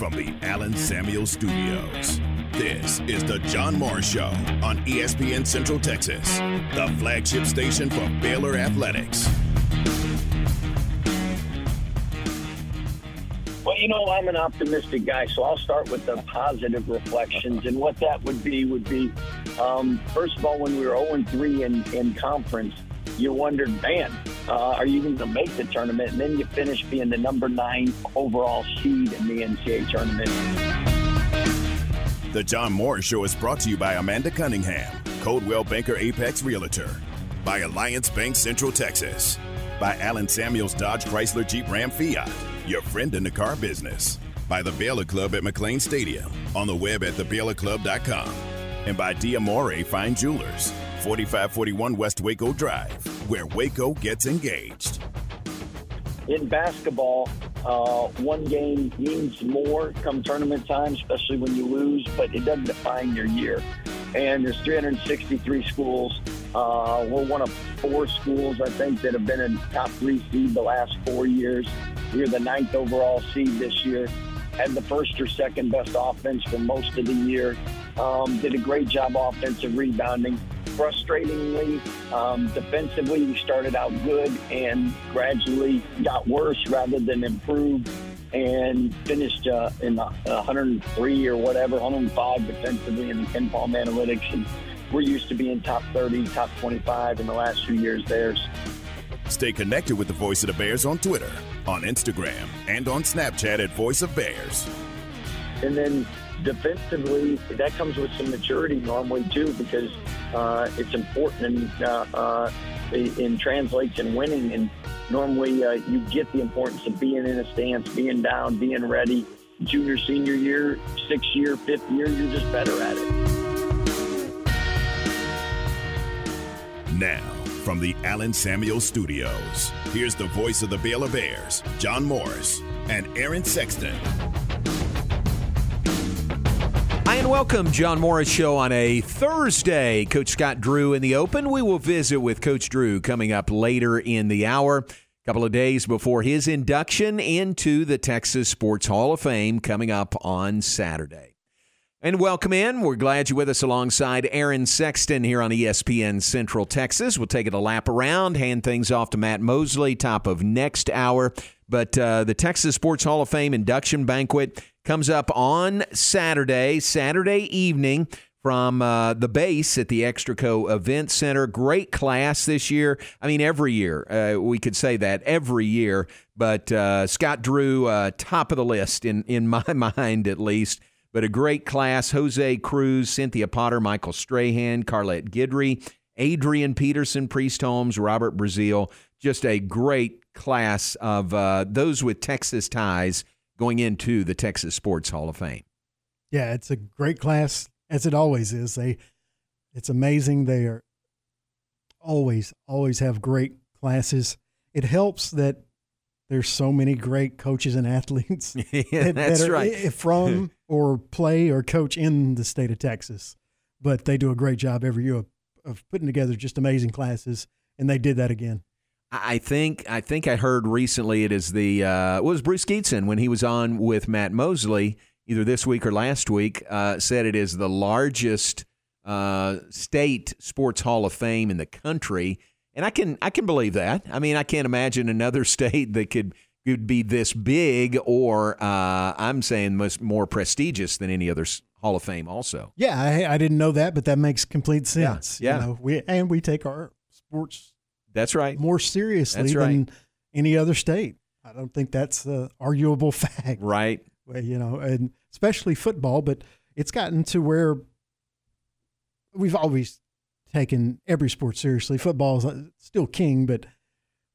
from the Allen Samuel Studios. This is the John Morris Show on ESPN Central Texas, the flagship station for Baylor Athletics. Well, you know, I'm an optimistic guy, so I'll start with the positive reflections. And what that would be would be, um, first of all, when we were 0 3 in, in conference, you wondered, man, uh, are you going to make the tournament? And then you finish being the number nine overall seed in the NCAA tournament. The John Moore Show is brought to you by Amanda Cunningham, Coldwell Banker Apex Realtor, by Alliance Bank Central Texas, by Allen Samuels Dodge Chrysler Jeep Ram Fiat, your friend in the car business, by the Baylor Club at McLane Stadium, on the web at thebaylorclub.com, and by Diamore Fine Jewelers, 4541 West Waco Drive, where Waco gets engaged. In basketball, uh, one game means more come tournament time, especially when you lose, but it doesn't define your year. And there's 363 schools. Uh, we're one of four schools, I think, that have been in top three seed the last four years. We are the ninth overall seed this year. Had the first or second best offense for most of the year. Um, did a great job offensive rebounding frustratingly. Um, defensively, we started out good and gradually got worse rather than improved and finished uh, in the 103 or whatever, 105 defensively in the KenPom analytics. And we're used to being top 30, top 25 in the last few years there. Stay connected with the Voice of the Bears on Twitter, on Instagram, and on Snapchat at Voice of Bears. And then defensively, that comes with some maturity normally too, because uh, it's important and uh, uh, it, translates in winning. And normally, uh, you get the importance of being in a stance, being down, being ready. Junior, senior year, sixth year, fifth year, you're just better at it. Now, from the Allen Samuel Studios, here's the voice of the Baylor Bears, John Morris, and Aaron Sexton. Hi, and welcome, John Morris Show on a Thursday. Coach Scott Drew in the open. We will visit with Coach Drew coming up later in the hour. A couple of days before his induction into the Texas Sports Hall of Fame coming up on Saturday. And welcome in. We're glad you're with us alongside Aaron Sexton here on ESPN Central Texas. We'll take it a lap around, hand things off to Matt Mosley, top of next hour. But uh, the Texas Sports Hall of Fame induction banquet comes up on Saturday, Saturday evening from uh, the base at the Extraco Event Center. Great class this year. I mean, every year uh, we could say that every year, but uh, Scott Drew, uh, top of the list in in my mind at least. But a great class: Jose Cruz, Cynthia Potter, Michael Strahan, Carlette Guidry, Adrian Peterson, Priest Holmes, Robert Brazile. Just a great class of uh, those with Texas ties going into the Texas Sports Hall of Fame. Yeah, it's a great class as it always is. They it's amazing they are always always have great classes. It helps that there's so many great coaches and athletes yeah, that, that, are right. from or play or coach in the state of Texas. But they do a great job every year of, of putting together just amazing classes, and they did that again. I think I think I heard recently it is the uh, was Bruce Geetson when he was on with Matt Mosley either this week or last week uh, said it is the largest uh, state sports hall of fame in the country, and I can I can believe that. I mean, I can't imagine another state that could could be this big, or uh, I'm saying most more prestigious than any other Hall of Fame. Also, yeah, I, I didn't know that, but that makes complete sense. Yeah, yeah. You know, we and we take our sports that's right. More seriously that's than right. any other state. I don't think that's an arguable fact. Right. You know, and especially football, but it's gotten to where we've always taken every sport seriously. Football is uh, still king, but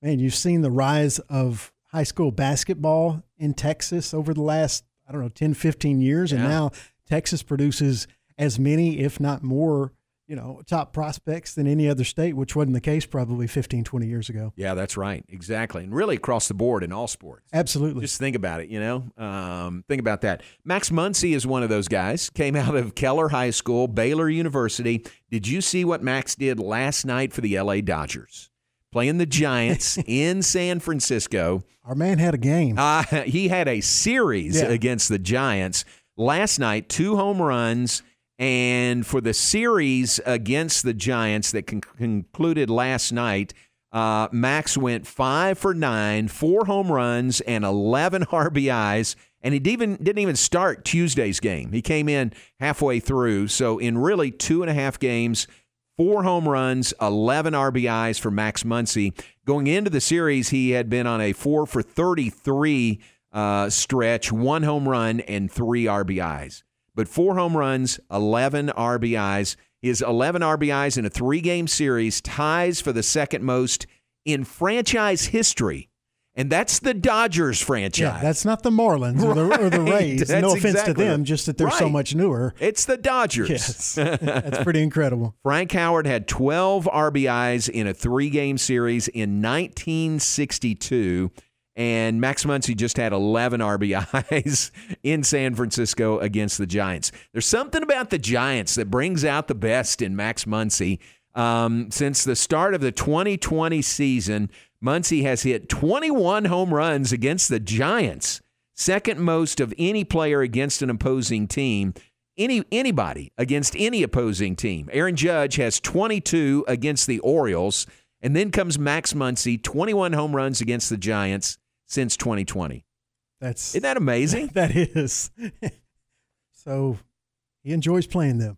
man, you've seen the rise of high school basketball in Texas over the last, I don't know, 10, 15 years. Yeah. And now Texas produces as many, if not more, you know, top prospects than any other state, which wasn't the case probably 15, 20 years ago. Yeah, that's right. Exactly. And really across the board in all sports. Absolutely. Just think about it, you know? Um, think about that. Max Muncy is one of those guys. Came out of Keller High School, Baylor University. Did you see what Max did last night for the LA Dodgers? playing the Giants in San Francisco. Our man had a game. Uh, he had a series Yeah. against the Giants last night, two home runs. And for the series against the Giants that con- concluded last night, uh, Max went five for nine, four home runs, and 11 RBIs. And he even didn't even start Tuesday's game. He came in halfway through. So in really two and a half games, four home runs, 11 RBIs for Max Muncy. Going into the series, he had been on a four for 33 uh, stretch, one home run, and three RBIs. But four home runs, 11 RBIs. His 11 RBIs in a three game series ties for the second most in franchise history. And that's the Dodgers franchise. yeah, that's not the Marlins or, the, or the Rays. No offense exactly to them, just that they're so much newer. it's the Dodgers. Yes, that's pretty incredible. Frank Howard had 12 RBIs in a three game series in 1962. And Max Muncy just had 11 RBIs in San Francisco against the Giants. There's something about the Giants that brings out the best in Max Muncy. Um, since the start of the 2020 season, Muncy has hit 21 home runs against the Giants, second most of any player against an opposing team any anybody against any opposing team. Aaron Judge has 22 against the Orioles, and then comes Max Muncy, 21 home runs against the Giants since 2020. That's Isn't that amazing? that is. so he enjoys playing them.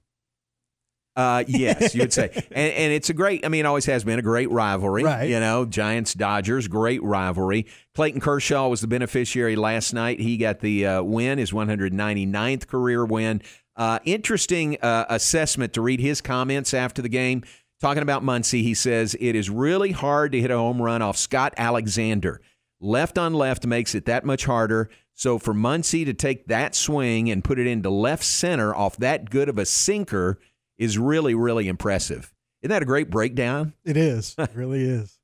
Uh, yes, you'd say, and, and it's a great. I mean, it always has been a great rivalry. Right. You know, Giants Dodgers, great rivalry. Clayton Kershaw was the beneficiary last night. He got the uh, win, his 199th career win. Uh, interesting uh, assessment to read his comments after the game. Talking about Muncy, he says it is really hard to hit a home run off Scott Alexander. Left on left makes it that much harder. So for Muncy to take that swing and put it into left center off that good of a sinker is really, really impressive. Isn't that a great breakdown? It is. It really is.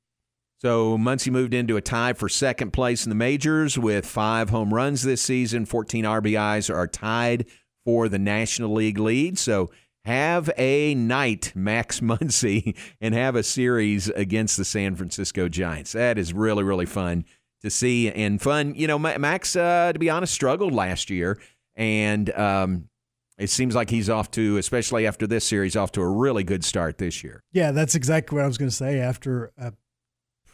So Muncy moved into a tie for second place in the majors with five home runs this season. 14 RBIs are tied for the National League lead. So have a night, Max Muncy, and have a series against the San Francisco Giants. That is really, really fun to see and fun. You know, Max, uh, to be honest, struggled last year. And um, it seems like he's off to, especially after this series, off to a really good start this year. Yeah, that's exactly what I was going to say. After a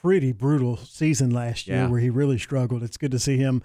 pretty brutal season last year Yeah. where he really struggled, it's good to see him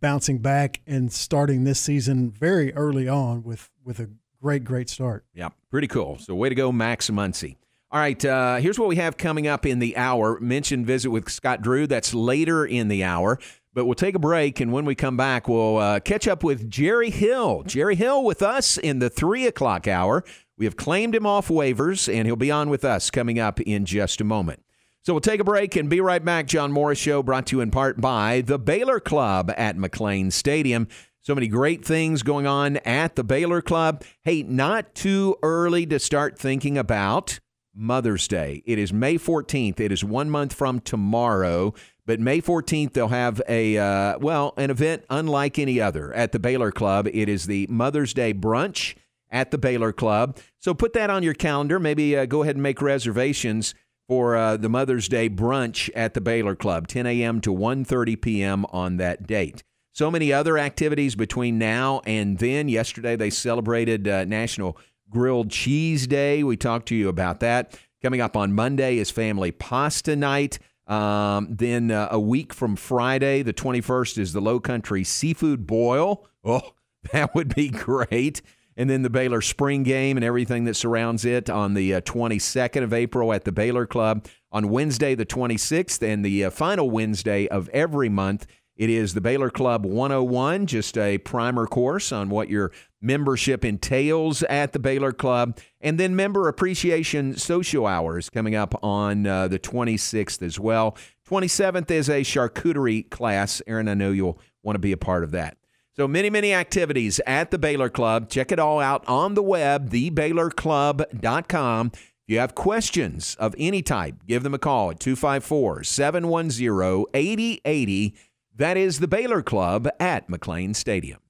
bouncing back and starting this season very early on with with a great, great start. Yeah, pretty cool. So, way to go, Max Muncy. All right, uh, here's what we have coming up in the hour. Mentioned visit with Scott Drew. That's later in the hour. But we'll take a break, and when we come back, we'll uh, catch up with Jerry Hill. Jerry Hill with us in the three o'clock hour. We have claimed him off waivers, and he'll be on with us coming up in just a moment. So we'll take a break and be right back. John Morris Show brought to you in part by the Baylor Club at McLane Stadium. So many great things going on at the Baylor Club. Hey, not too early to start thinking about Mother's Day. It is May 14th. It is one month from tomorrow. But May 14th, they'll have a, uh, well, an event unlike any other at the Baylor Club. It is the Mother's Day brunch at the Baylor Club. So put that on your calendar. Maybe uh, go ahead and make reservations for uh, the Mother's Day brunch at the Baylor Club, 10 a.m. to 1:30 p.m. on that date. So many other activities between now and then. Yesterday they celebrated uh, National Grilled Cheese Day. We talked to you about that. Coming up on Monday is Family Pasta Night. Um, then uh, a week from Friday, the 21st, is the Low Country Seafood Boil. Oh, that would be great. And then the Baylor Spring Game and everything that surrounds it on the uh, 22nd of April at the Baylor Club. On Wednesday, the 26th, and the uh, final Wednesday of every month, it is the Baylor Club 101, just a primer course on what your membership entails at the Baylor Club. And then member appreciation social hours coming up on uh, the 26th as well. 27th is a charcuterie class. Aaron, I know you'll want to be a part of that. So many, many activities at the Baylor Club. Check it all out on the web, thebaylorclub.com. If you have questions of any type, give them a call at 254 710 8080. That is the Baylor Club at McLane Stadium.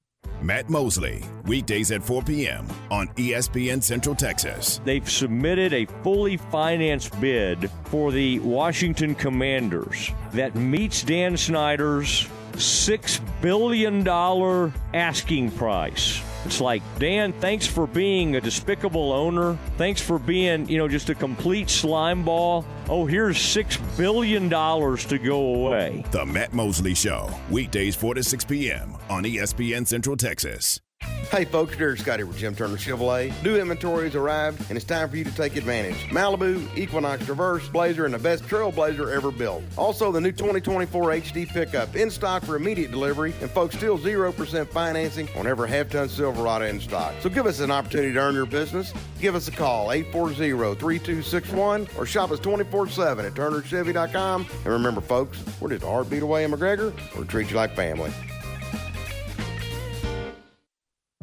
Matt Mosley, weekdays at 4 p.m. on ESPN Central Texas. They've submitted a fully financed bid for the Washington Commanders that meets Dan Snyder's $6 billion asking price. It's like, Dan, thanks for being a despicable owner. Thanks for being, you know, just a complete slime ball. Oh, here's $6 billion to go away. The Matt Mosley Show, weekdays 4 to 6 p.m. on ESPN Central Texas. Hey folks, Derek Scott here with Jim Turner Chevrolet. New inventory has arrived and it's time for you to take advantage. Malibu, Equinox Traverse, Blazer, and the best Trailblazer ever built. Also, the new 2024 HD pickup in stock for immediate delivery, and folks, still 0% financing on every half ton Silverado in stock. So give us an opportunity to earn your business. Give us a call, 840-3261, or shop us 24-7 at turnerchevy.com. And remember, folks, we're just a heartbeat away in McGregor. We'll treat you like family.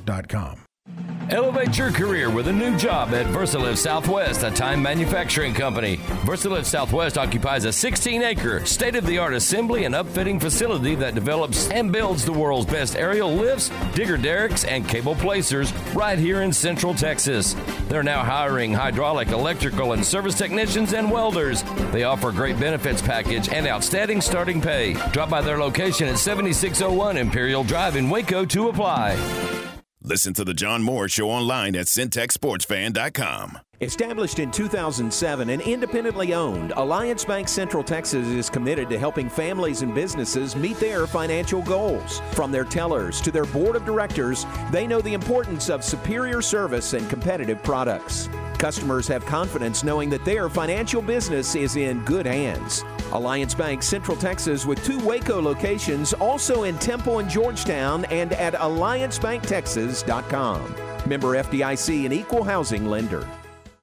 ubeo.com. Elevate your career with a new job at Versalift Southwest, a time manufacturing company. Versalift Southwest occupies a 16 acre, state of the art assembly and upfitting facility that develops and builds the world's best aerial lifts, digger derricks, and cable placers right here in Central Texas. They're now hiring hydraulic, electrical, and service technicians and welders. They offer a great benefits package and outstanding starting pay. Drop by their location at 7601 Imperial Drive in Waco to apply. Listen to the John Moore Show online at centexsportsfan.com. Established in 2007 and independently owned, Alliance Bank Central Texas is committed to helping families and businesses meet their financial goals. From their tellers to their board of directors, they know the importance of superior service and competitive products. Customers have confidence knowing that their financial business is in good hands. Alliance Bank Central Texas with two Waco locations, also in Temple and Georgetown, and at alliancebanktexas.com. Member FDIC and equal housing lender.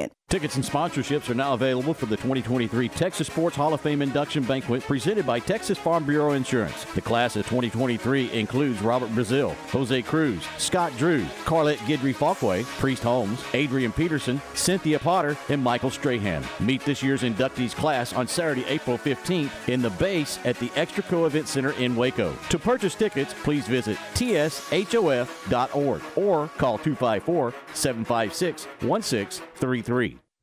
ingredient. Tickets and sponsorships are now available for the 2023 Texas Sports Hall of Fame induction banquet presented by Texas Farm Bureau Insurance. The class of 2023 includes Robert Brazile, Jose Cruz, Scott Drew, Carlette Guidry Falkway, Priest Holmes, Adrian Peterson, Cynthia Potter, and Michael Strahan. Meet this year's inductees class on Saturday, April 15th in the base at the Extraco Event Center in Waco. To purchase tickets, please visit tshof.org or call 254 756 1633.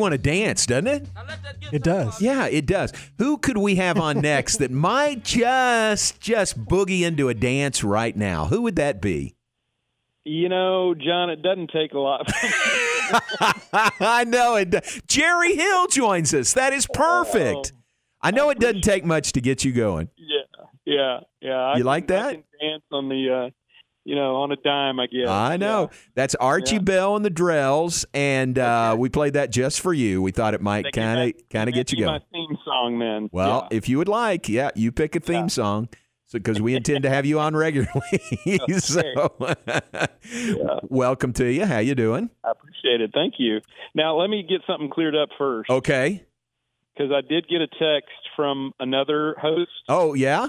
You want to dance, doesn't it? It does. Yeah, it does. Who could we have on next that might just just boogie into a dance right now? Who would that be? You know, John, it doesn't take a lot. I know it. Jerry Hill joins us. That is perfect. I know it doesn't take much to get you going. yeah, yeah, yeah. I You like can- I that? can dance on the, uh, you know, on a dime, I guess. I know. That's Archie Yeah. Bell and the Drells, and uh, we played that just for you. We thought it might kind of kind of get you going. My theme song, then. Well, if you would like, yeah, you pick a theme song. So, because we intend to have you on regularly, so welcome to you. How you doing? I appreciate it. Thank you. Now, let me get something cleared up first. Okay. Because I did get a text from another host, Oh yeah.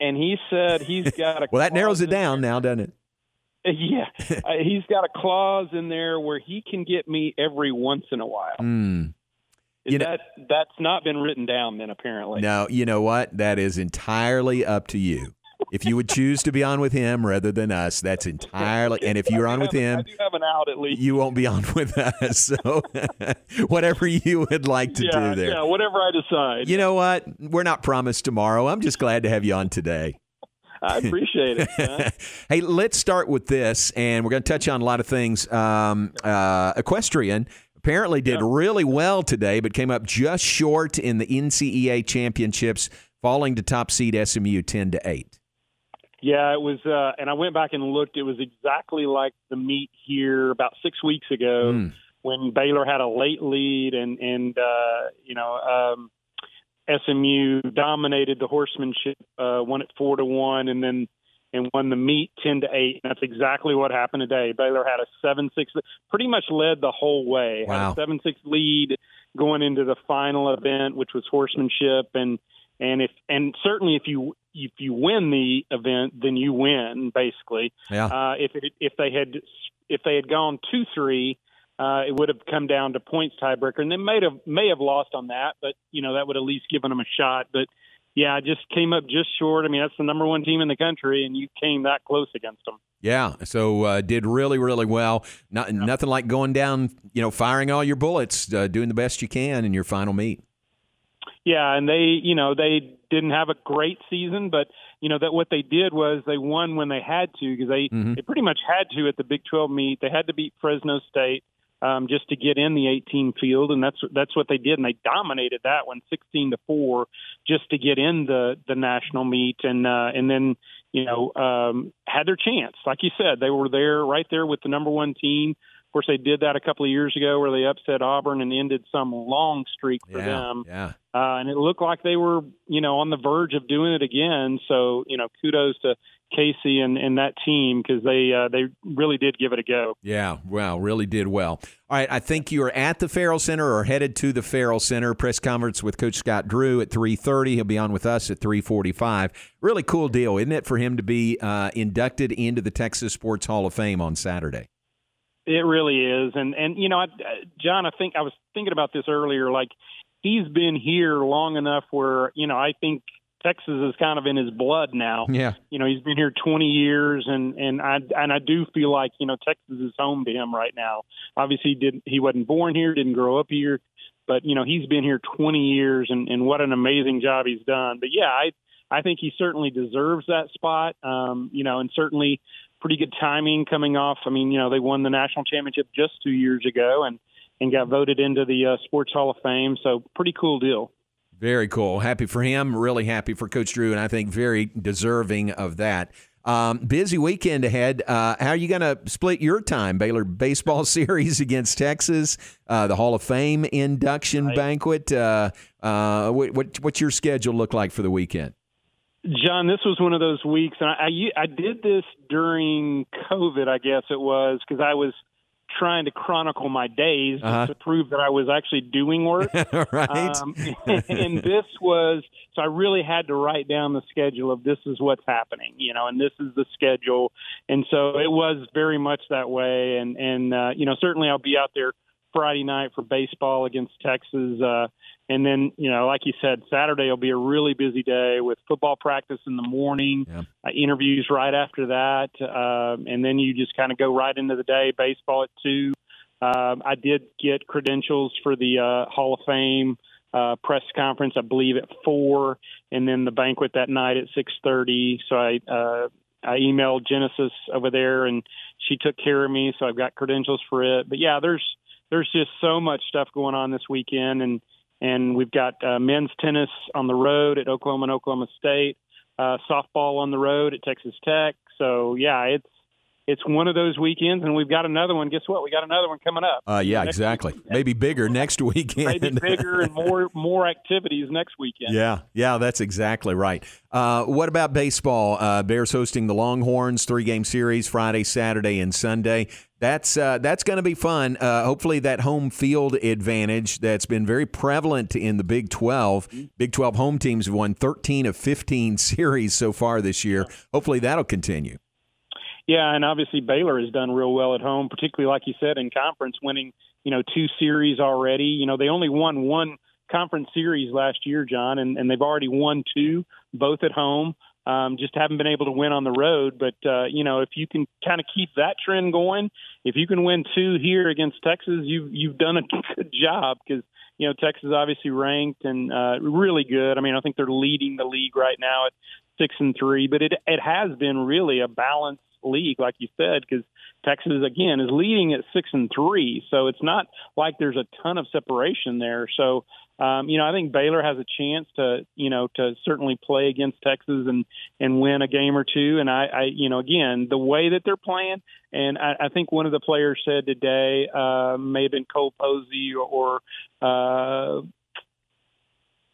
And he said he's got a. Well, that narrows it down now, doesn't it? Yeah, uh, he's got a clause in there where he can get me every once in a while. Hmm. Is that that's not been written down then apparently. No, you know what? That is entirely up to you. If you would choose to be on with him rather than us, that's entirely. And if you're on with I him, do have an out at least. you won't be on with us. So, whatever you would like to yeah, do there. yeah, whatever I decide. You know what? We're not promised tomorrow. I'm just glad to have you on today. I appreciate it. Hey, let's start with this, and we're going to touch on a lot of things. Um, uh, equestrian apparently did really well today, but came up just short in the NCEA championships, falling to top seed SMU ten to eight. Yeah, it was, uh, and I went back and looked. It was exactly like the meet here about six weeks ago Mm. when Baylor had a late lead, and and uh, you know um, SMU dominated the horsemanship, uh, won it four to one, and then and won the meet ten to eight. And that's exactly what happened today. Baylor had a seven six, pretty much led the whole way. Wow. Had a seven six lead going into the final event, which was horsemanship, and and if and certainly if you if you win the event, then you win basically. Yeah. Uh, if it, if they had if they had gone two three, uh, it would have come down to points tiebreaker, and they may have may have lost on that, but you know that would at least given them a shot. But yeah, it just came up just short. I mean, that's the number one team in the country, and you came that close against them. Yeah, so uh, did really, really well. Not, Nothing like going down, you know, firing all your bullets, uh, doing the best you can in your final meet. Yeah, and they, you know, they didn't have a great season, but you know that what they did was they won when they had to because they Mhm. they pretty much had to at the Big 12 meet. They had to beat Fresno State um, just to get in the 18 field, and that's that's what they did, and they dominated that one 16 to four just to get in the the national meet, and uh, and then you know um, had their chance. Like you said, they were there right there with the number one team. Of course, they did that a couple of years ago where they upset Auburn and ended some long streak for Yeah, them yeah. uh, and it looked like they were, you know, on the verge of doing it again. So, you know, kudos to Casey and, and that team because they uh, they really did give it a go. Yeah, wow, really did well. All right, I think you are at the Ferrell Center or headed to the Ferrell Center. Press conference with Coach Scott Drew at 3.30. He'll be on with us at 3.45. Really cool deal, isn't it, for him to be uh, inducted into the Texas Sports Hall of Fame on Saturday? It really is, and and you know, I, uh, John, I think I was thinking about this earlier. Like he's been here long enough where you know I think Texas is kind of in his blood now. Yeah. You know, he's been here 20 years, and and I and I do feel like you know Texas is home to him right now. Obviously, he didn't he wasn't born here, didn't grow up here, but you know he's been here 20 years, and and what an amazing job he's done. But yeah, I I think he certainly deserves that spot. Um, you know, and certainly pretty good timing coming off. I mean, you know, they won the national championship just two years ago, and and got voted into the uh, Sports Hall of Fame. So pretty cool deal. Very cool. Happy for him. Really happy for Coach Drew, and I think very deserving of that. Um, busy weekend ahead. Uh, how are you going to split your time? Baylor baseball series against Texas, uh, the Hall of Fame induction banquet. Uh, uh, what, what what's your schedule look like for the weekend? John, this was one of those weeks, and I, I, I did this during COVID, I guess it was, because I was trying to chronicle my days Uh-huh. to prove that I was actually doing work. right. Um, and this was so I really had to write down the schedule of this is what's happening, you know, and this is the schedule. And so it was very much that way. And and uh, you know, certainly I'll be out there Friday night for baseball against Texas. Uh, and then, you know, like you said, Saturday will be a really busy day with football practice in the morning, uh, interviews right after that, um, and then you just kind of go right into the day. Baseball at two. Um, I did get credentials for the uh, Hall of Fame uh, press conference, I believe, at four, and then the banquet that night at six thirty. So I uh, I emailed Genesis over there, and she took care of me. So I've got credentials for it. But yeah, there's there's just so much stuff going on this weekend, and and we've got uh, men's tennis on the road at Oklahoma and Oklahoma State, uh, softball on the road at Texas Tech. So yeah, it's it's one of those weekends, and we've got another one. Guess what? We got another one coming up. Uh, yeah, Next exactly. Maybe bigger next weekend. Maybe bigger and more more activities next weekend. Yeah, yeah, that's exactly right. Uh, what about baseball? Uh, Bears hosting the Longhorns, three game series Friday, Saturday, and Sunday. That's uh, that's going to be fun. Uh, hopefully, that home field advantage that's been very prevalent in the Big Twelve. Big Twelve home teams have won thirteen of fifteen series so far this year. Hopefully, that'll continue. Yeah, and obviously Baylor has done real well at home, particularly like you said in conference, winning you know two series already. You know they only won one conference series last year, John, and, and they've already won two, both at home. Um, just haven't been able to win on the road. But uh, you know, if you can kind of keep that trend going, if you can win two here against Texas, you've you've done a good job because you know Texas obviously ranked and uh, really good. I mean, I think they're leading the league right now at six and three, but it it has been really a balanced league, like you said, because Texas again is leading at six and three, so it's not like there's a ton of separation there. So um, you know, I think Baylor has a chance to, you know, to certainly play against Texas and and win a game or two. And I, I you know, again, the way that they're playing, and I, I think one of the players said today, uh, may have been Cole Posey or, or uh,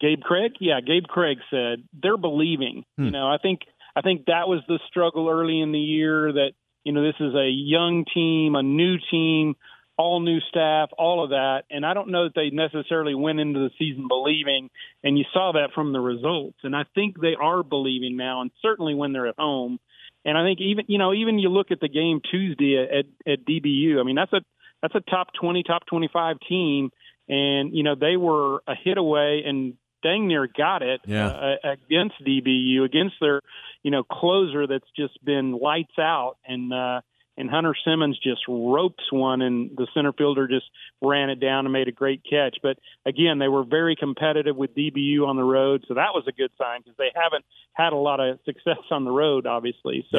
Gabe Craig. Yeah, Gabe Craig said they're believing. You know, I think I think that was the struggle early in the year that you know this is a young team, a new team all new staff, all of that. And I don't know that they necessarily went into the season believing, and you saw that from the results. And I think they are believing now, and certainly when they're at home. And I think even you know even you look at the game Tuesday at at DBU. I mean that's a that's a top twenty, top twenty five team, and you know they were a hit away and dang near got it Yeah. uh, against DBU against their you know closer that's just been lights out and. uh and Hunter Simmons just ropes one, and the center fielder just ran it down and made a great catch. But again, they were very competitive with DBU on the road, so that was a good sign because they haven't had a lot of success on the road, obviously. So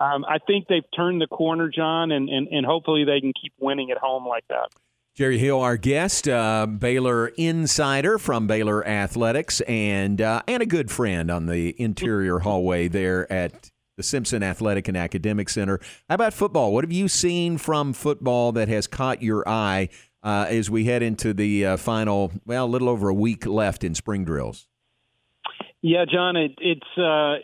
um, I think they've turned the corner, John, and, and, and hopefully they can keep winning at home like that. Jerry Hill, our guest, uh, Baylor insider from Baylor Athletics, and uh, and a good friend on the interior hallway there at the Simpson Athletic and Academic Center. How about football? What have you seen from football that has caught your eye uh, as we head into the uh, final? Well, a little over a week left in spring drills. Yeah, John, it, it's uh,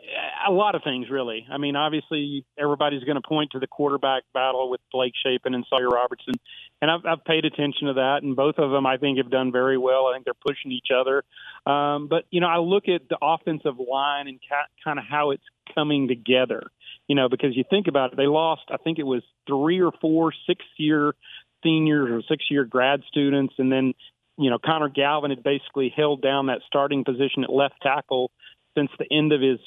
a lot of things, really. I mean, obviously, everybody's going to point to the quarterback battle with Blake Shapen and Sawyer Robertson, and I've, I've paid attention to that. And both of them, I think, have done very well. I think they're pushing each other. Um, but you know, I look at the offensive line and ca- kind of how it's coming together. You know, because you think about it, they lost. I think it was three or four six-year seniors or six-year grad students, and then you know, Connor Galvin had basically held down that starting position at left tackle since the end of his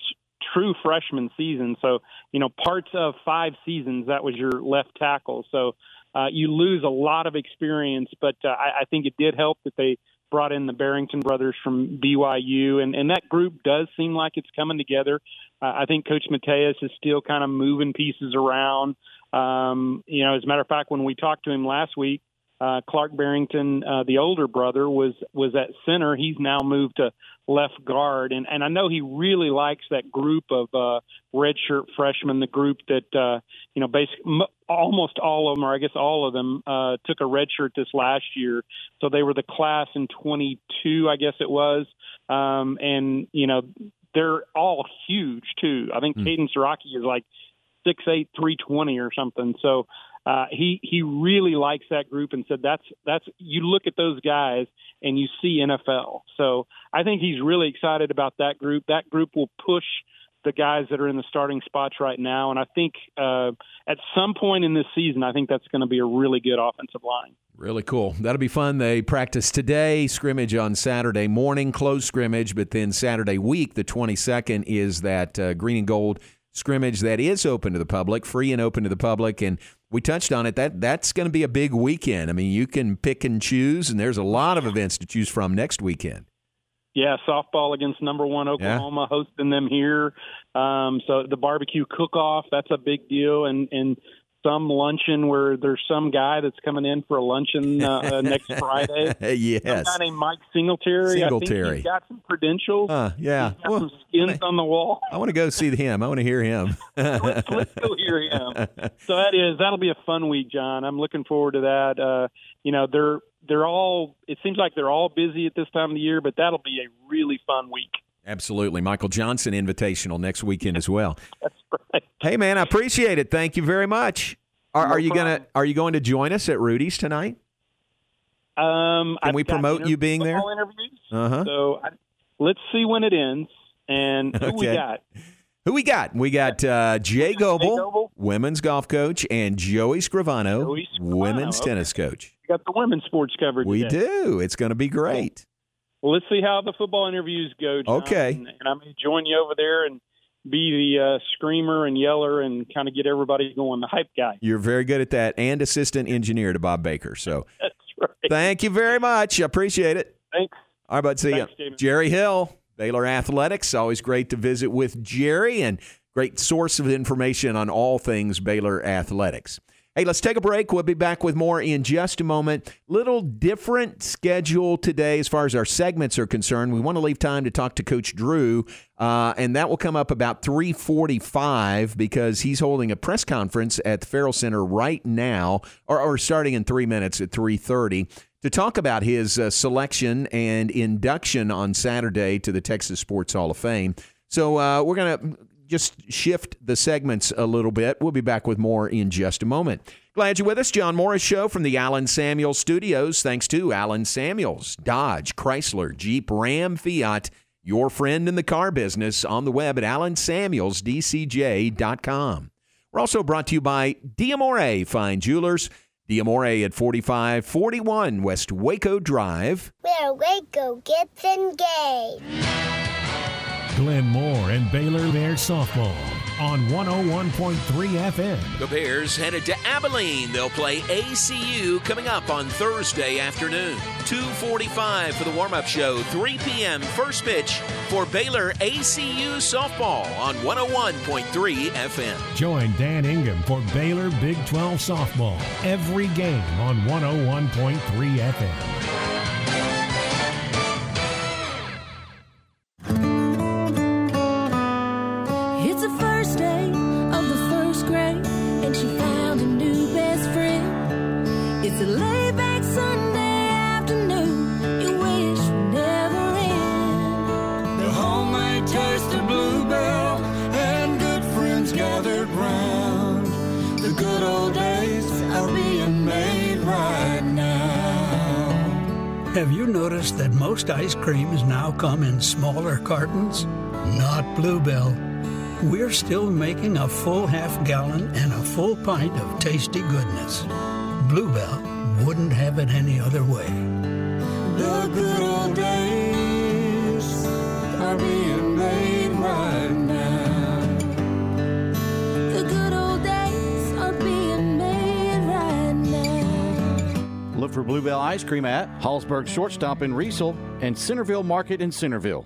true freshman season. So, you know, parts of five seasons, that was your left tackle. So uh, you lose a lot of experience, but uh, I, I think it did help that they brought in the Barrington brothers from BYU, and, and that group does seem like it's coming together. Uh, I think Coach Mateos is still kind of moving pieces around. Um, you know, as a matter of fact, when we talked to him last week, uh, Clark Barrington, uh, the older brother, was was at center. He's now moved to left guard, and and I know he really likes that group of uh, redshirt freshmen, the group that uh, you know, basically m- almost all of them, or I guess all of them, uh, took a redshirt this last year. So they were the class in 22, I guess it was, um, and you know, they're all huge too. I think Caden Siraki is like six eight, three twenty or something. So uh, he he really likes that group and said that's that's you look at those guys and you see NFL. So I think he's really excited about that group. That group will push the guys that are in the starting spots right now. And I think uh, at some point in this season, I think that's going to be a really good offensive line. Really cool. That'll be fun. They practice today, scrimmage on Saturday morning, close scrimmage, but then Saturday week, the 22nd, is that uh, green and gold scrimmage that is open to the public, free and open to the public. And we touched on it. That that's going to be a big weekend. I mean, you can pick and choose, and there's a lot of events to choose from next weekend. Yeah, softball against number one Oklahoma, yeah. hosting them here. Um, so the barbecue cook-off, that's a big deal, and and some luncheon where there's some guy that's coming in for a luncheon uh, uh next Friday. yes. Some guy named Mike Singletary. Singletary. I think he's got some credentials. Uh, yeah. He's got well, some skins on the wall. I want to go see him. I want to hear him. let's, let's, go hear him. So that is that'll be a fun week, John. I'm looking forward to that. Uh, you know, they're they're all. It seems like they're all busy at this time of the year, but that'll be a really fun week. Absolutely. Michael Johnson Invitational next weekend as well. That's. Hey man, I appreciate it. Thank you very much. Are, no are you gonna are you going to join us at Rudy's tonight? Um, Can I've we promote you being there? Uh-huh. So I, let's see when it ends and who okay. we got. Who we got? We got uh, Jay Goble, Goble, women's golf coach, and Joey Scrivano, Joey Scrivano. women's okay. tennis coach. We got the women's sports covered. We today. do. It's going to be great. Well, let's see how the football interviews go. John, okay. And, and I may join you over there and be the uh, screamer and yeller and kind of get everybody going, the hype guy. You're very good at that, and assistant engineer to Bob Baker. So that's right. Thank you very much. I appreciate it. Thanks. All right, bud. See Thanks, you. David. Jerry Hill, Baylor Athletics. Always great to visit with Jerry and great source of information on all things Baylor Athletics. Hey, let's take a break. We'll be back with more in just a moment. Little different schedule today as far as our segments are concerned. We want to leave time to talk to Coach Drew, uh, and that will come up about 3:45 because he's holding a press conference at the Ferrell Center right now, or, or starting in three minutes at 3:30 to talk about his uh, selection and induction on Saturday to the Texas Sports Hall of Fame. So uh, we're going to just shift the segments a little bit. We'll be back with more in just a moment. Glad you're with us. John Morris Show from the Allen Samuels Studios. Thanks to Allen Samuels, Dodge, Chrysler, Jeep, Ram, Fiat, your friend in the car business on the web at allensamuelsdcj.com. We're also brought to you by Diamore Fine Jewelers. Diamore at 4541 West Waco Drive. Where Waco gets engaged. Glenn Moore and Baylor Bears softball on 101.3 FM. The Bears headed to Abilene. They'll play ACU coming up on Thursday afternoon. 2:45 for the warm-up show. 3 p.m. first pitch for Baylor ACU softball on 101.3 FM. Join Dan Ingham for Baylor Big 12 softball every game on 101.3 FM. Ice creams now come in smaller cartons? Not Bluebell. We're still making a full half gallon and a full pint of tasty goodness. Bluebell wouldn't have it any other way. The good old days are being for Bluebell ice cream at Hallsburg Shortstop in Riesel and Centerville Market in Centerville.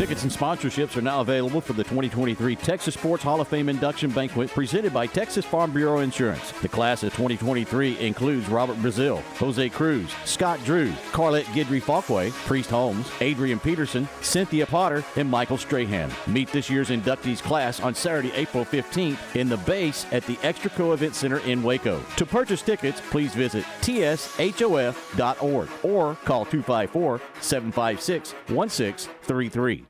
Tickets and sponsorships are now available for the 2023 Texas Sports Hall of Fame induction banquet presented by Texas Farm Bureau Insurance. The class of 2023 includes Robert Brazile, Jose Cruz, Scott Drew, Carlette Guidry Falkway, Priest Holmes, Adrian Peterson, Cynthia Potter, and Michael Strahan. Meet this year's inductees class on Saturday, April 15th in the base at the Extraco Event Center in Waco. To purchase tickets, please visit tshof.org or call 254 756 1633.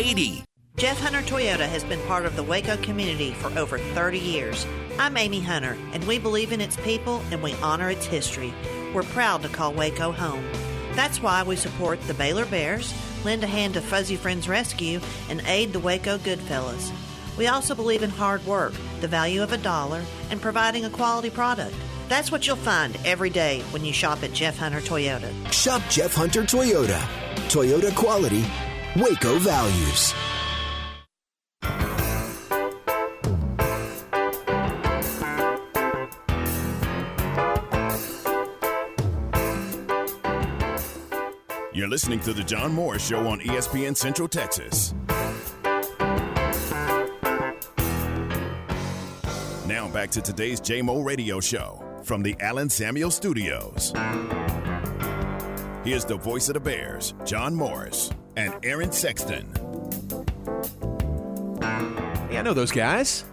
8080. Jeff Hunter Toyota has been part of the Waco community for over 30 years. I'm Amy Hunter, and we believe in its people and we honor its history. We're proud to call Waco home. That's why we support the Baylor Bears, lend a hand to Fuzzy Friends Rescue, and aid the Waco Goodfellas. We also believe in hard work, the value of a dollar, and providing a quality product. That's what you'll find every day when you shop at Jeff Hunter Toyota. Shop Jeff Hunter Toyota. Toyota quality, Waco values. You're listening to The John Morris Show on ESPN Central Texas. Now back to today's JMO radio show from the Allen Samuel Studios. Here's the voice of the Bears, John Morris, and Aaron Sexton. Hey, I know those guys.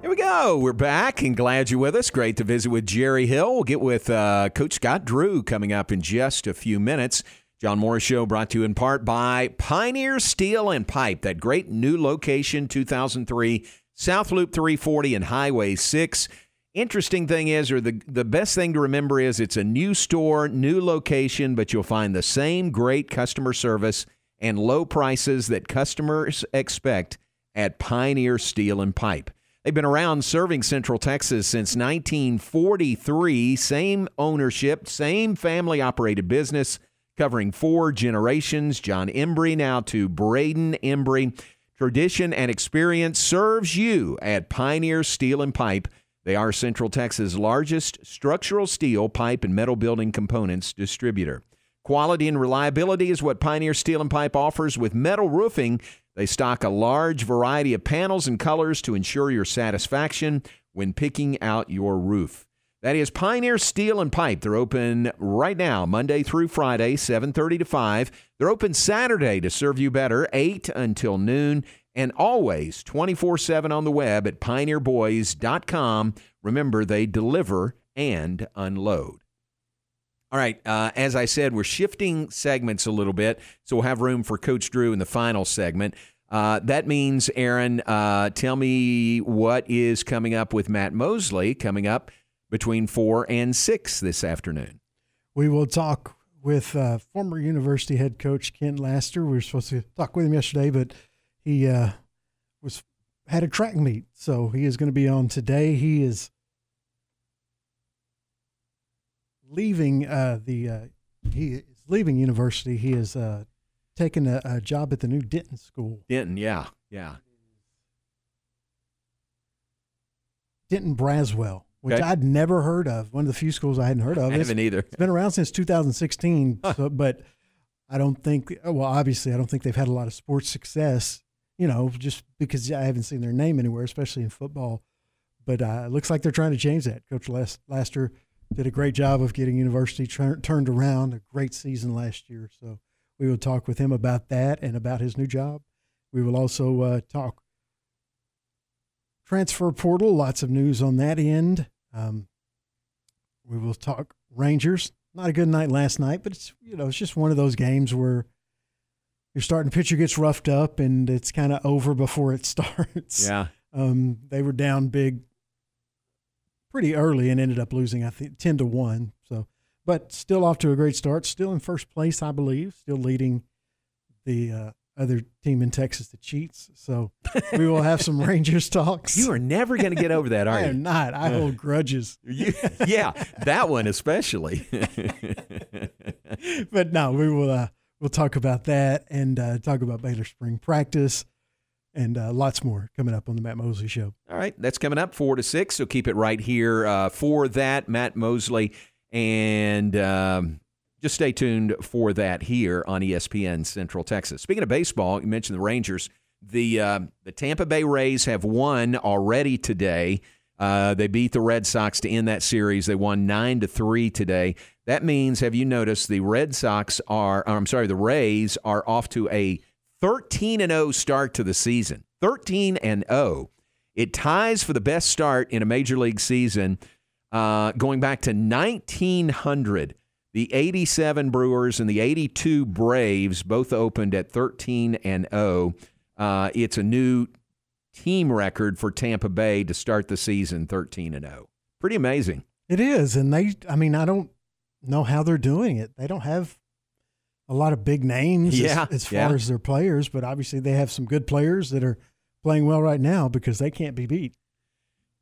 Here we go. We're back and glad you're with us. Great to visit with Jerry Hill. We'll get with uh, Coach Scott Drew coming up in just a few minutes. John Morris Show brought to you in part by Pioneer Steel and Pipe, that great new location, 2003 South Loop 340 and Highway 6. Interesting thing is, or the, the best thing to remember is it's a new store, new location, but you'll find the same great customer service and low prices that customers expect at Pioneer Steel and Pipe. They've been around serving Central Texas since 1943. Same ownership, same family operated business, covering four generations. John Embry now to Braden Embry. Tradition and experience serves you at Pioneer Steel and Pipe. They are Central Texas' largest structural steel, pipe, and metal building components distributor. Quality and reliability is what Pioneer Steel and Pipe offers with metal roofing. They stock a large variety of panels and colors to ensure your satisfaction when picking out your roof. That is Pioneer Steel and Pipe. They're open right now, Monday through Friday, 7:30 to 5. They're open Saturday to serve you better, 8 until noon, and always 24/7 on the web at pioneerboys.com. Remember, they deliver and unload. All right, uh, as I said, we're shifting segments a little bit, so we'll have room for Coach Drew in the final segment. Uh, that means, Aaron, uh, tell me what is coming up with Matt Mosley coming up between four and six this afternoon. We will talk with uh, former university head coach Ken Laster. We were supposed to talk with him yesterday, but he uh, was had a track meet, so he is going to be on today. He is leaving uh, the uh, he is leaving university. He is uh, taking a, a job at the new Denton School. Denton, yeah, yeah. Denton Braswell, which Okay. I'd never heard of. One of the few schools I hadn't heard of. I haven't either. It's been around since 2016, so, but I don't think. Well, obviously, I don't think they've had a lot of sports success. You know, just because I haven't seen their name anywhere, especially in football. But uh, it looks like they're trying to change that. Coach Las- Laster did a great job of getting University tur- turned around. A great season last year. So we will talk with him about that and about his new job. We will also uh, talk transfer portal. Lots of news on that end. Um, we will talk Rangers. Not a good night last night, but it's you know it's just one of those games where your starting pitcher gets roughed up and it's kind of over before it starts. Yeah. Um, they were down big pretty early and ended up losing, I think, 10 to 1. So, but still off to a great start. Still in first place, I believe. Still leading the uh, other team in Texas that cheats. So we will have some Rangers talks. You are never going to get over that, are I you? am not. I hold grudges. You- yeah, that one especially. but no, we will. Uh, we'll talk about that and uh, talk about Baylor spring practice and uh, lots more coming up on the Matt Mosley Show. All right, that's coming up four to six. So keep it right here uh, for that, Matt Mosley, and um, just stay tuned for that here on ESPN Central Texas. Speaking of baseball, you mentioned the Rangers. The uh, the Tampa Bay Rays have won already today. Uh, they beat the Red Sox to end that series. They won nine to three today. That means, have you noticed, the Red Sox are? I'm sorry, the Rays are off to a 13 and 0 start to the season. 13 and 0. It ties for the best start in a major league season uh, going back to 1900. The 87 Brewers and the 82 Braves both opened at 13 and 0. Uh, it's a new team record for Tampa Bay to start the season 13 and 0. Pretty amazing. It is, and they. I mean, I don't know how they're doing it. They don't have a lot of big names as- Yeah, as, far yeah. as their players, but obviously they have some good players that are playing well right now because they can't be beat.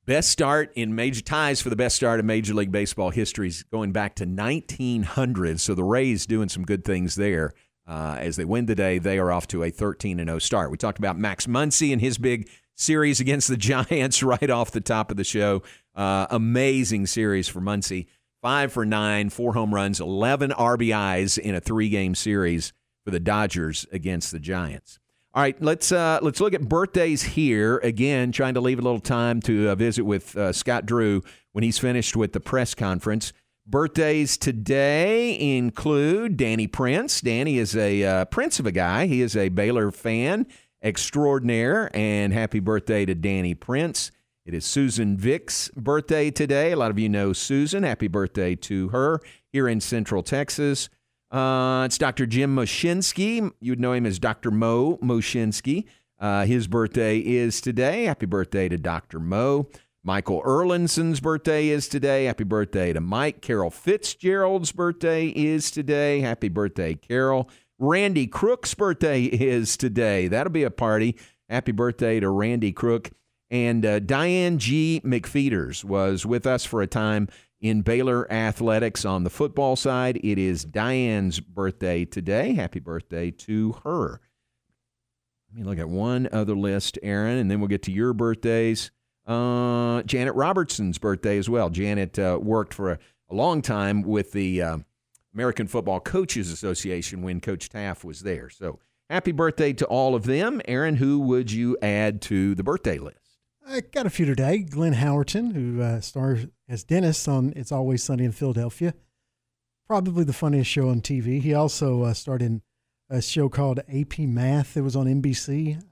Best start in major ties for the best start in Major League Baseball history is going back to 1900. So the Rays doing some good things there. Uh, as they win today, they are off to a 13 and 0 start. We talked about Max Muncy and his big series against the Giants right off the top of the show. Uh, amazing series for Muncy. Five for nine, four home runs, 11 RBIs in a three game series for the Dodgers against the Giants. All right, let's uh, let's look at birthdays here again. Trying to leave a little time to uh, visit with uh, Scott Drew when he's finished with the press conference. Birthdays today include Danny Prince. Danny is a uh, prince of a guy. He is a Baylor fan extraordinaire, and happy birthday to Danny Prince. It is Susan Vick's birthday today. A lot of you know Susan. Happy birthday to her here in Central Texas. Uh, it's Dr. Jim Moshinsky. You would know him as Dr. Mo Moshinsky. Uh, his birthday is today. Happy birthday to Dr. Mo. Michael Erlinson's birthday is today. Happy birthday to Mike. Carol Fitzgerald's birthday is today. Happy birthday, Carol. Randy Crook's birthday is today. That'll be a party. Happy birthday to Randy Crook. And uh, Diane G. McFeeters was with us for a time in Baylor athletics on the football side. It is Diane's birthday today. Happy birthday to her. Let me look at one other list, Aaron, and then we'll get to your birthdays. Uh, Janet Robertson's birthday as well. Janet uh, worked for a, a long time with the uh, American Football Coaches Association when Coach Teaff was there. So happy birthday to all of them. Aaron, who would you add to the birthday list? I got a few today. Glenn Howerton, who uh, stars as Dennis on It's Always Sunny in Philadelphia. Probably the funniest show on TV. He also uh, starred in a show called AP Math that was on NBC.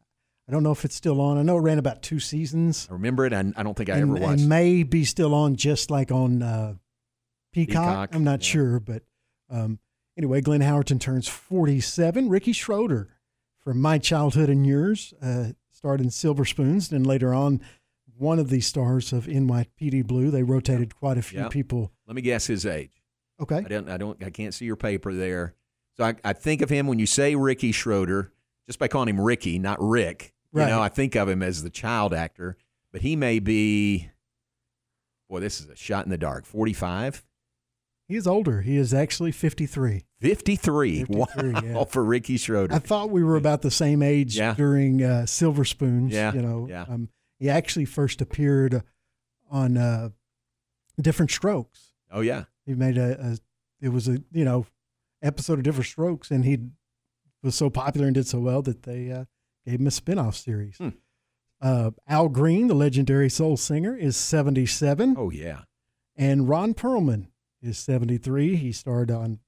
I don't know if it's still on. I know it ran about two seasons. I remember it. I, I don't think I and, ever watched. and may be still on just like on uh, Peacock. Peacock, I'm not sure, but um, anyway, Glenn Howerton turns 47. Ricky Schroder from My Childhood and Yours uh, starred in Silver Spoons, and later on, one of the stars of NYPD Blue. They rotated quite a few Yep. people. Let me guess his age. Okay. I don't. I don't. I can't see your paper there. So I, I think of him when you say Ricky Schroder, just by calling him Ricky, not Rick. Right. You know, I think of him as the child actor, but he may be. Boy, this is a shot in the dark. Forty-five. He is older. He is actually 53. 53. 53, wow, yeah. for Ricky Schroder. I thought we were about the same age Yeah. during uh, Silver Spoons. Yeah, You know, yeah. um, he actually first appeared on uh, Different Strokes. oh yeah. He made a, a, it was a, you know, episode of Different Strokes, and he was so popular and did so well that they uh, gave him a spin-off series. Hmm. Uh, Al Green, the legendary soul singer, is 77. Oh yeah. And Ron Perlman is 73. He starred on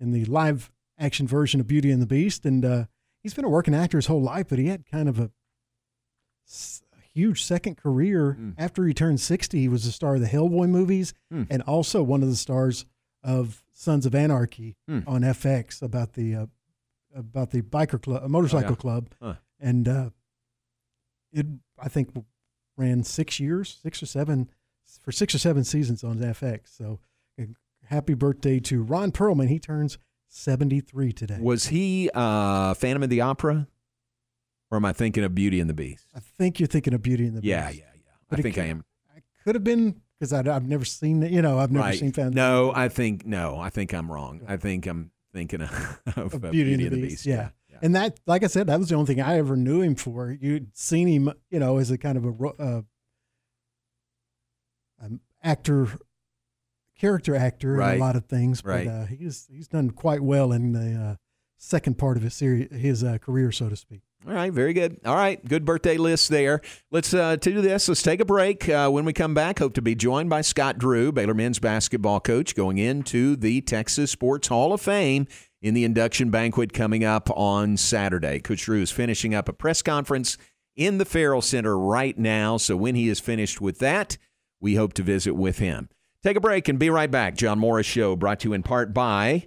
in the live action version of Beauty and the Beast, and uh, he's been a working actor his whole life. But he had kind of a huge second career after he turned 60. He was the star of the Hellboy movies, Hmm. and also one of the stars of Sons of Anarchy Hmm. on FX about the uh, about the biker club, motorcycle Oh, yeah. club, Huh. and uh, it I think ran six years, six or seven, for six or seven seasons on FX. So, happy birthday to Ron Perlman. He turns seventy three today. Was he uh, Phantom of the Opera? Or am I thinking of Beauty and the Beast? I think you're thinking of Beauty and the Yeah, Beast. yeah, yeah. But I think I could- am. Could have been because I've never seen it. You know, I've never right. seen Phantom. No, I think no. I think I'm wrong. I think I'm thinking of, of, of uh, Beauty, and the Beast. Yeah. And that, like I said, that was the only thing I ever knew him for. You'd seen him, you know, as a kind of a uh, um, actor, character actor in a lot of things. Right. But uh, he's he's done quite well in the uh, second part of his series, his uh, career, so to speak. All right, very good. All right, good birthday list there. Let's uh, do this. Let's take a break. Uh, when we come back, hope to be joined by Scott Drew, Baylor men's basketball coach, going into the Texas Sports Hall of Fame in the induction banquet coming up on Saturday. Coach Drew is finishing up a press conference in the Ferrell Center right now. So when he is finished with that, we hope to visit with him. Take a break and be right back. John Morris Show brought to you in part by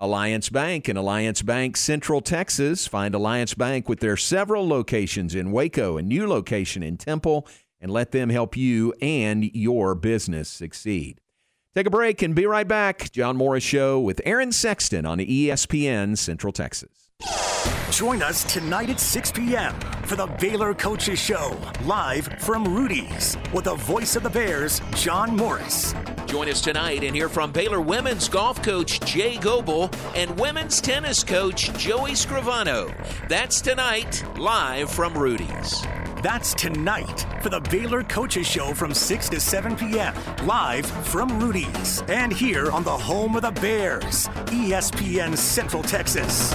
Alliance Bank and Alliance Bank, Central Texas. Find Alliance Bank with their several locations in Waco, a new location in Temple, and let them help you and your business succeed. Take a break and be right back. John Morris Show with Aaron Sexton on ESPN Central Texas. Join us tonight at 6 p.m. for the Baylor Coaches Show, live from Rudy's, with the voice of the Bears, John Morris. Join us tonight and hear from Baylor women's golf coach Jay Goble and women's tennis coach Joey Scrivano. That's tonight, live from Rudy's. That's tonight for the Baylor Coaches Show from 6 to 7 p.m. live from Rudy's and here on the home of the Bears, ESPN Central Texas.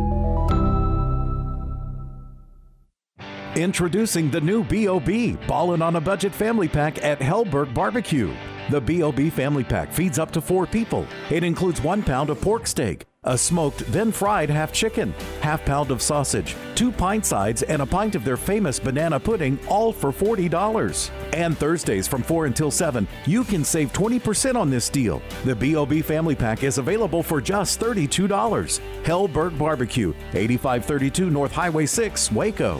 Introducing the new B.O.B. Ballin' on a Budget Family Pack at Helberg Barbecue. The B.O.B. Family Pack feeds up to four people. It includes one pound of pork steak, a smoked, then fried half chicken, half pound of sausage, two pint sides, and a pint of their famous banana pudding, all for $40. And Thursdays from 4 until 7, you can save 20% on this deal. The B.O.B. Family Pack is available for just $32. Helberg Barbecue, 8532 North Highway 6, Waco.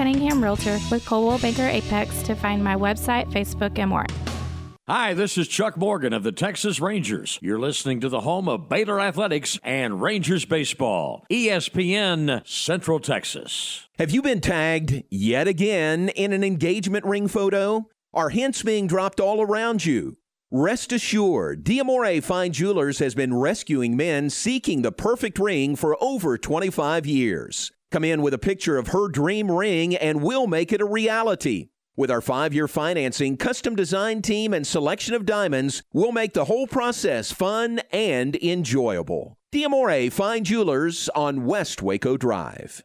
Cunningham Realtor with Coldwell Banker Apex to find my website, Facebook, and more. Hi, this is Chuck Morgan of the Texas Rangers. You're listening to the home of Baylor Athletics and Rangers Baseball, ESPN Central Texas. Have you been tagged yet again in an engagement ring photo? Are hints being dropped all around you? Rest assured, Diamore Fine Jewelers has been rescuing men seeking the perfect ring for over 25 years. Come in with a picture of her dream ring and we'll make it a reality. With our five year financing, custom design team, and selection of diamonds, we'll make the whole process fun and enjoyable. Diamore Fine Jewelers on West Waco Drive.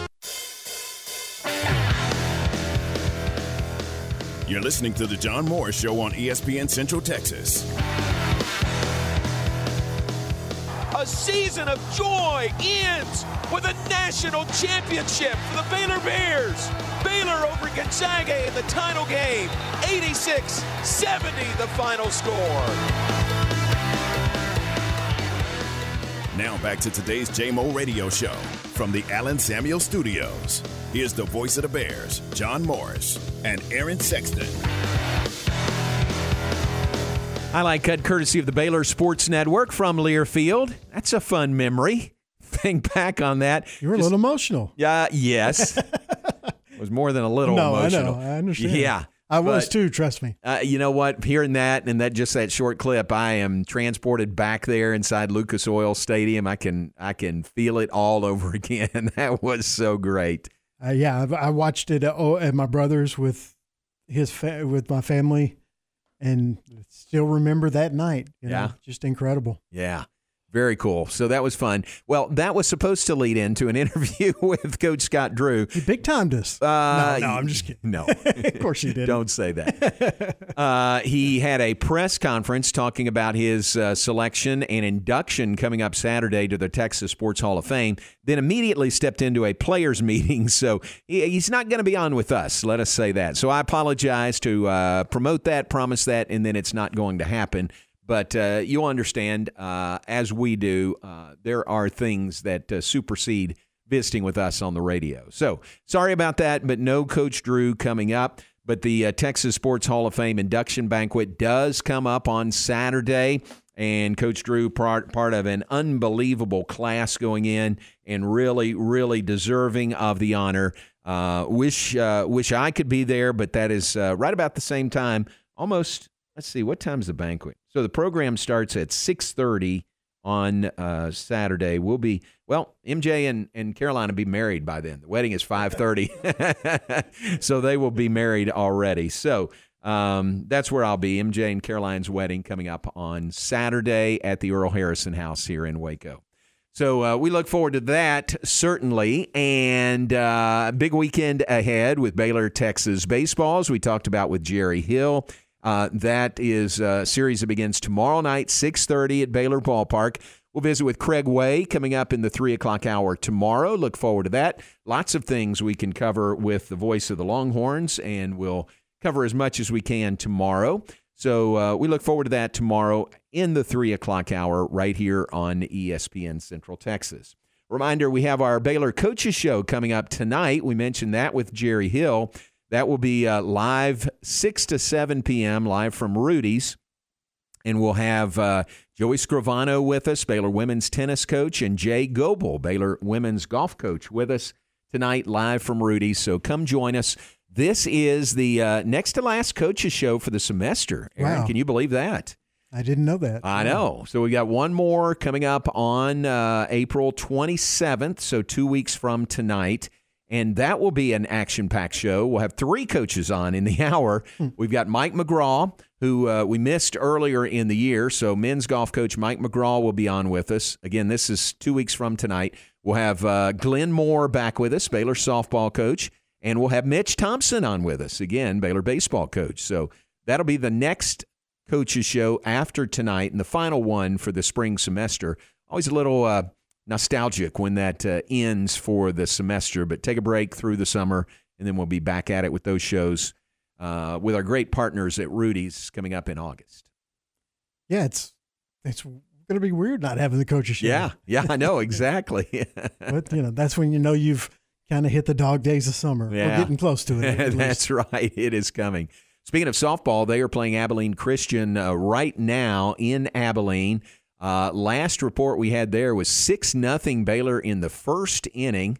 You're listening to The John Moore Show on ESPN Central Texas. A season of joy ends with a national championship for the Baylor Bears. Baylor over Gonzaga in the title game. 86 70 the final score. Now back to today's JMO radio show from the Allen Samuel Studios. Here's the voice of the Bears, John Morris and Aaron Sexton. Highlight cut courtesy of the Baylor Sports Network from Learfield. That's a fun memory. Think back on that. You were a little emotional. Yeah, yes. it was more than a little no, emotional. I know. I understand. Yeah. I was But- too. Trust me. Uh, you know what? Hearing that and that just that short clip, I am transported back there inside Lucas Oil Stadium. I can I can feel it all over again. that was so great. Uh, yeah, I've, I watched it at, oh, at my brother's with his fa- with my family, and still remember that night. You know, Yeah. just incredible. Yeah. Very cool. So that was fun. Well, that was supposed to lead into an interview with Coach Scott Drew. He big timed us. Uh, no, no, I'm just kidding. No, of course he did. Don't say that. uh, he had a press conference talking about his uh, selection and induction coming up Saturday to the Texas Sports Hall of Fame. Then immediately stepped into a players' meeting, so he, he's not going to be on with us. Let us say that. So I apologize to uh, promote that, promise that, and then it's not going to happen. But uh, you'll understand, uh, as we do, uh, there are things that uh, supersede visiting with us on the radio. So sorry about that, but no Coach Drew coming up. But the uh, Texas Sports Hall of Fame induction banquet does come up on Saturday. And Coach Drew, part, part of an unbelievable class going in and really, really deserving of the honor. Uh, wish, uh, wish I could be there, but that is uh, right about the same time. Almost, let's see, what time's the banquet? So the program starts at 6.30 on uh, Saturday. We'll be well. MJ and, and Caroline will be married by then. The wedding is five thirty, so they will be married already. So um, that's where I'll be. MJ and Caroline's wedding coming up on Saturday at the Earle Harrison House here in Waco. So uh, we look forward to that certainly, and uh, big weekend ahead with Baylor Texas baseball, as we talked about with Jerry Hill. Uh, that is a series that begins tomorrow night, 6.30 at Baylor Ballpark. We'll visit with Craig Way coming up in the 3 o'clock hour tomorrow. Look forward to that. Lots of things we can cover with the voice of the Longhorns, and we'll cover as much as we can tomorrow. So uh, we look forward to that tomorrow in the 3 o'clock hour right here on ESPN Central Texas. Reminder we have our Baylor Coaches Show coming up tonight. We mentioned that with Jerry Hill. That will be uh, live 6 to 7 p.m., live from Rudy's. And we'll have uh, Joey Scrivano with us, Baylor women's tennis coach, and Jay Goble, Baylor women's golf coach, with us tonight, live from Rudy's. So come join us. This is the uh, next to last coaches show for the semester. Aaron, Wow. can you believe that? I didn't know that. I know. So we got one more coming up on uh, April 27th, so two weeks from tonight. And that will be an action packed show. We'll have three coaches on in the hour. We've got Mike McGraw, who uh, we missed earlier in the year. So, men's golf coach Mike McGraw will be on with us. Again, this is two weeks from tonight. We'll have uh, Glenn Moore back with us, Baylor softball coach. And we'll have Mitch Thompson on with us, again, Baylor baseball coach. So, that'll be the next coaches show after tonight and the final one for the spring semester. Always a little uh, nostalgic when that uh, ends for the semester. But take a break through the summer, and then we'll be back at it with those shows uh, with our great partners at Rudy's coming up in August. Yeah, it's it's going to be weird not having the coaches show. Yeah, yeah, I know exactly. but you know that's when you know you've kind of hit the dog days of summer. Yeah. We're getting close to it. That's right. It is coming. Speaking of softball, they are playing Abilene Christian uh, right now in Abilene. Uh, last report we had there was six nothing Baylor in the first inning.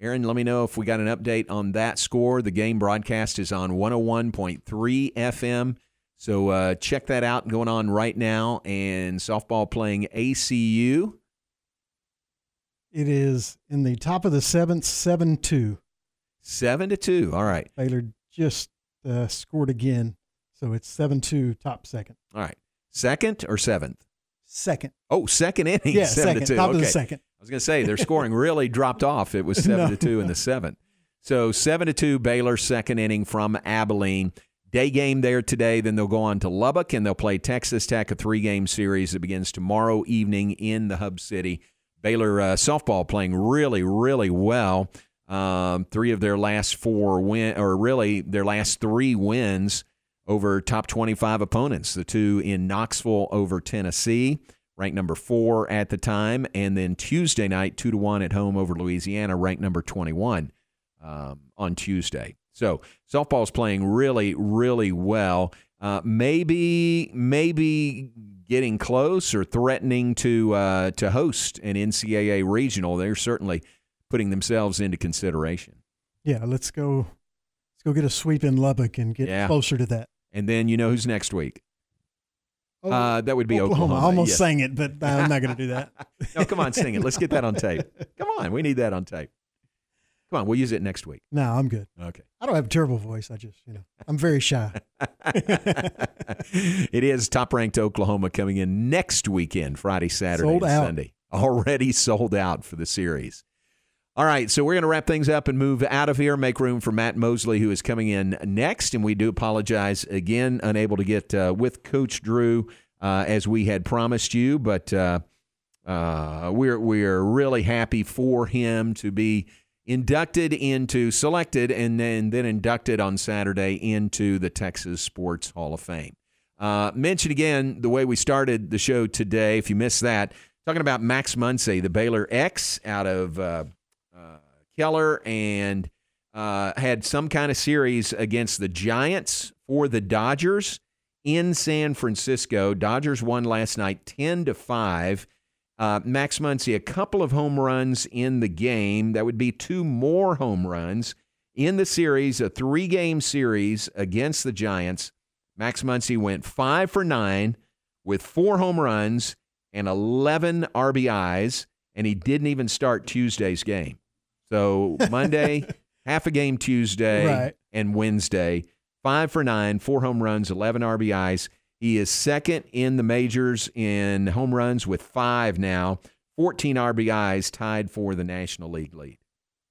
Aaron, let me know if we got an update on that score. The game broadcast is on 101.3 FM. So uh, check that out going on right now. And softball playing ACU. It is in the top of the seventh, seven two. Seven to two. All right. Baylor just uh, scored again, so it's seven two, top second. All right. Second or seventh? Second. Oh, second inning. Yeah, seven second. to two. Top of okay. the second. I was going to say their scoring really dropped off. It was seven No. to two in the seventh. So seven to two, Baylor second inning from Abilene. Day game there today. Then they'll go on to Lubbock and they'll play Texas Tech, a three game series that begins tomorrow evening in the Hub City. Baylor uh, softball playing really, really well. Um, three of their last four win, or really their last three wins over top 25 opponents. The two in Knoxville over Tennessee, ranked number four at the time, and then Tuesday night, two to one at home over Louisiana, ranked number 21 um, on Tuesday. So softball's playing really, really well. Uh, maybe, maybe getting close or threatening to uh, to host an NCAA regional. They're certainly putting themselves into consideration. Yeah, let's go. Let's go get a sweep in Lubbock and get Yeah. closer to that. And then you know who's next week? Oh, uh, that would be Oklahoma. I almost yes. sang it, but uh, I'm not going to do that. no, come on, sing it. Let's get that on tape. Come on, we need that on tape. Come on, we'll use it next week. No, I'm good. Okay. I don't have a terrible voice. I just, you know, I'm very shy. it is top ranked Oklahoma coming in next weekend, Friday, Saturday, Sold. Sunday. Already sold out for the series. All right, so we're going to wrap things up and move out of here, make room for Matt Mosley, who is coming in next. And we do apologize again, unable to get uh, with Coach Drew uh, as we had promised you, but uh, uh, we're we're really happy for him to be inducted into, selected, and then then inducted on Saturday into the Texas Sports Hall of Fame. Uh, mention again the way we started the show today. If you missed that, talking about Max Muncy, the Baylor X out of uh, Keller, and uh, had some kind of series against the Giants for the Dodgers in San Francisco. Dodgers won last night, ten to five. Uh, Max Muncy, a couple of home runs in the game. That would be two more home runs in the series, a three game series against the Giants. Max Muncy went five for nine with four home runs and 11 RBIs, and he didn't even start Tuesday's game. So Monday, half a game Tuesday, Right. and Wednesday, five for nine, four home runs, 11 RBIs. He is second in the majors in home runs with five now, 14 RBIs, tied for the National League lead.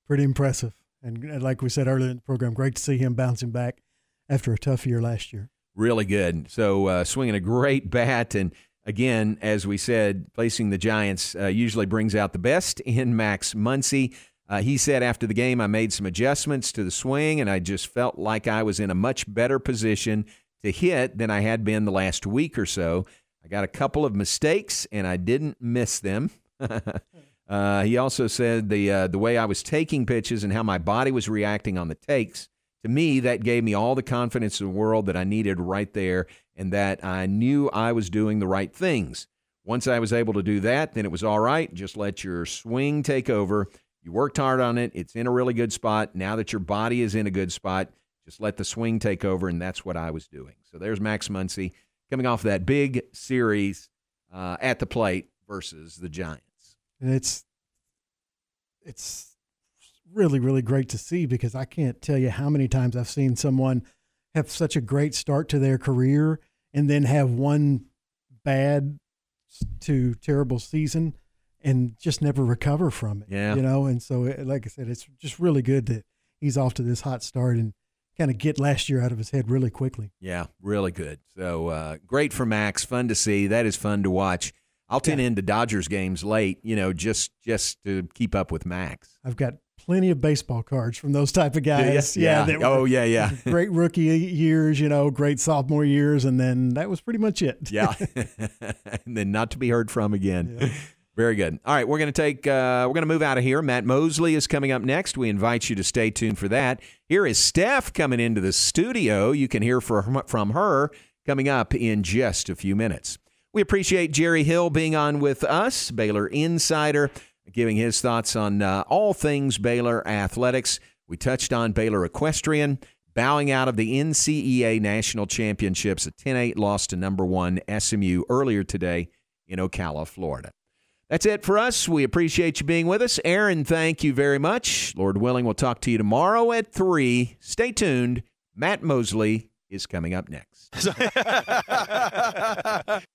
Pretty impressive. And uh, like we said earlier in the program, great to see him bouncing back after a tough year last year. Really good. So uh, swinging a great bat, and again, as we said, facing the Giants uh, usually brings out the best in Max Muncy. Uh, he said after the game, I made some adjustments to the swing, and I just felt like I was in a much better position to hit than I had been the last week or so. I got a couple of mistakes, and I didn't miss them. uh, he also said the uh, the way I was taking pitches and how my body was reacting on the takes to me, that gave me all the confidence in the world that I needed right there, and that I knew I was doing the right things. Once I was able to do that, then it was all right. Just let your swing take over. You worked hard on it. It's in a really good spot. Now that your body is in a good spot, just let the swing take over, and that's what I was doing. So there's Max Muncy coming off that big series uh, at the plate versus the Giants. And it's it's really really great to see because I can't tell you how many times I've seen someone have such a great start to their career and then have one bad to terrible season and just never recover from it. Yeah. You know, and so it- like I said it's just really good that he's off to this hot start and kind of get last year out of his head really quickly. Yeah, really good. So uh, great for Max. Fun to see. That is fun to watch. I'll tune into Dodgers games late, you know, just just to keep up with Max. I've got plenty of baseball cards from those type of guys. Yeah. that Oh, were yeah, yeah. great rookie years, you know, great sophomore years, and then that was pretty much it. Yeah, and then not to be heard from again. Very good. All right, we're going to take uh, we're going to move out of here. Matt Mosley is coming up next. We invite you to stay tuned for that. Here is Steph coming into the studio. You can hear from her coming up in just a few minutes. We appreciate Jerry Hill being on with us, Baylor Insider, giving his thoughts on uh, all things Baylor athletics. We touched on Baylor Equestrian bowing out of the NCEA National Championships, a 10 8 loss to number one SMU earlier today in Ocala, Florida. That's it for us. We appreciate you being with us. Aaron, thank you very much. Lord willing, we'll talk to you tomorrow at 3. Stay tuned. Matt Mosley is coming up next.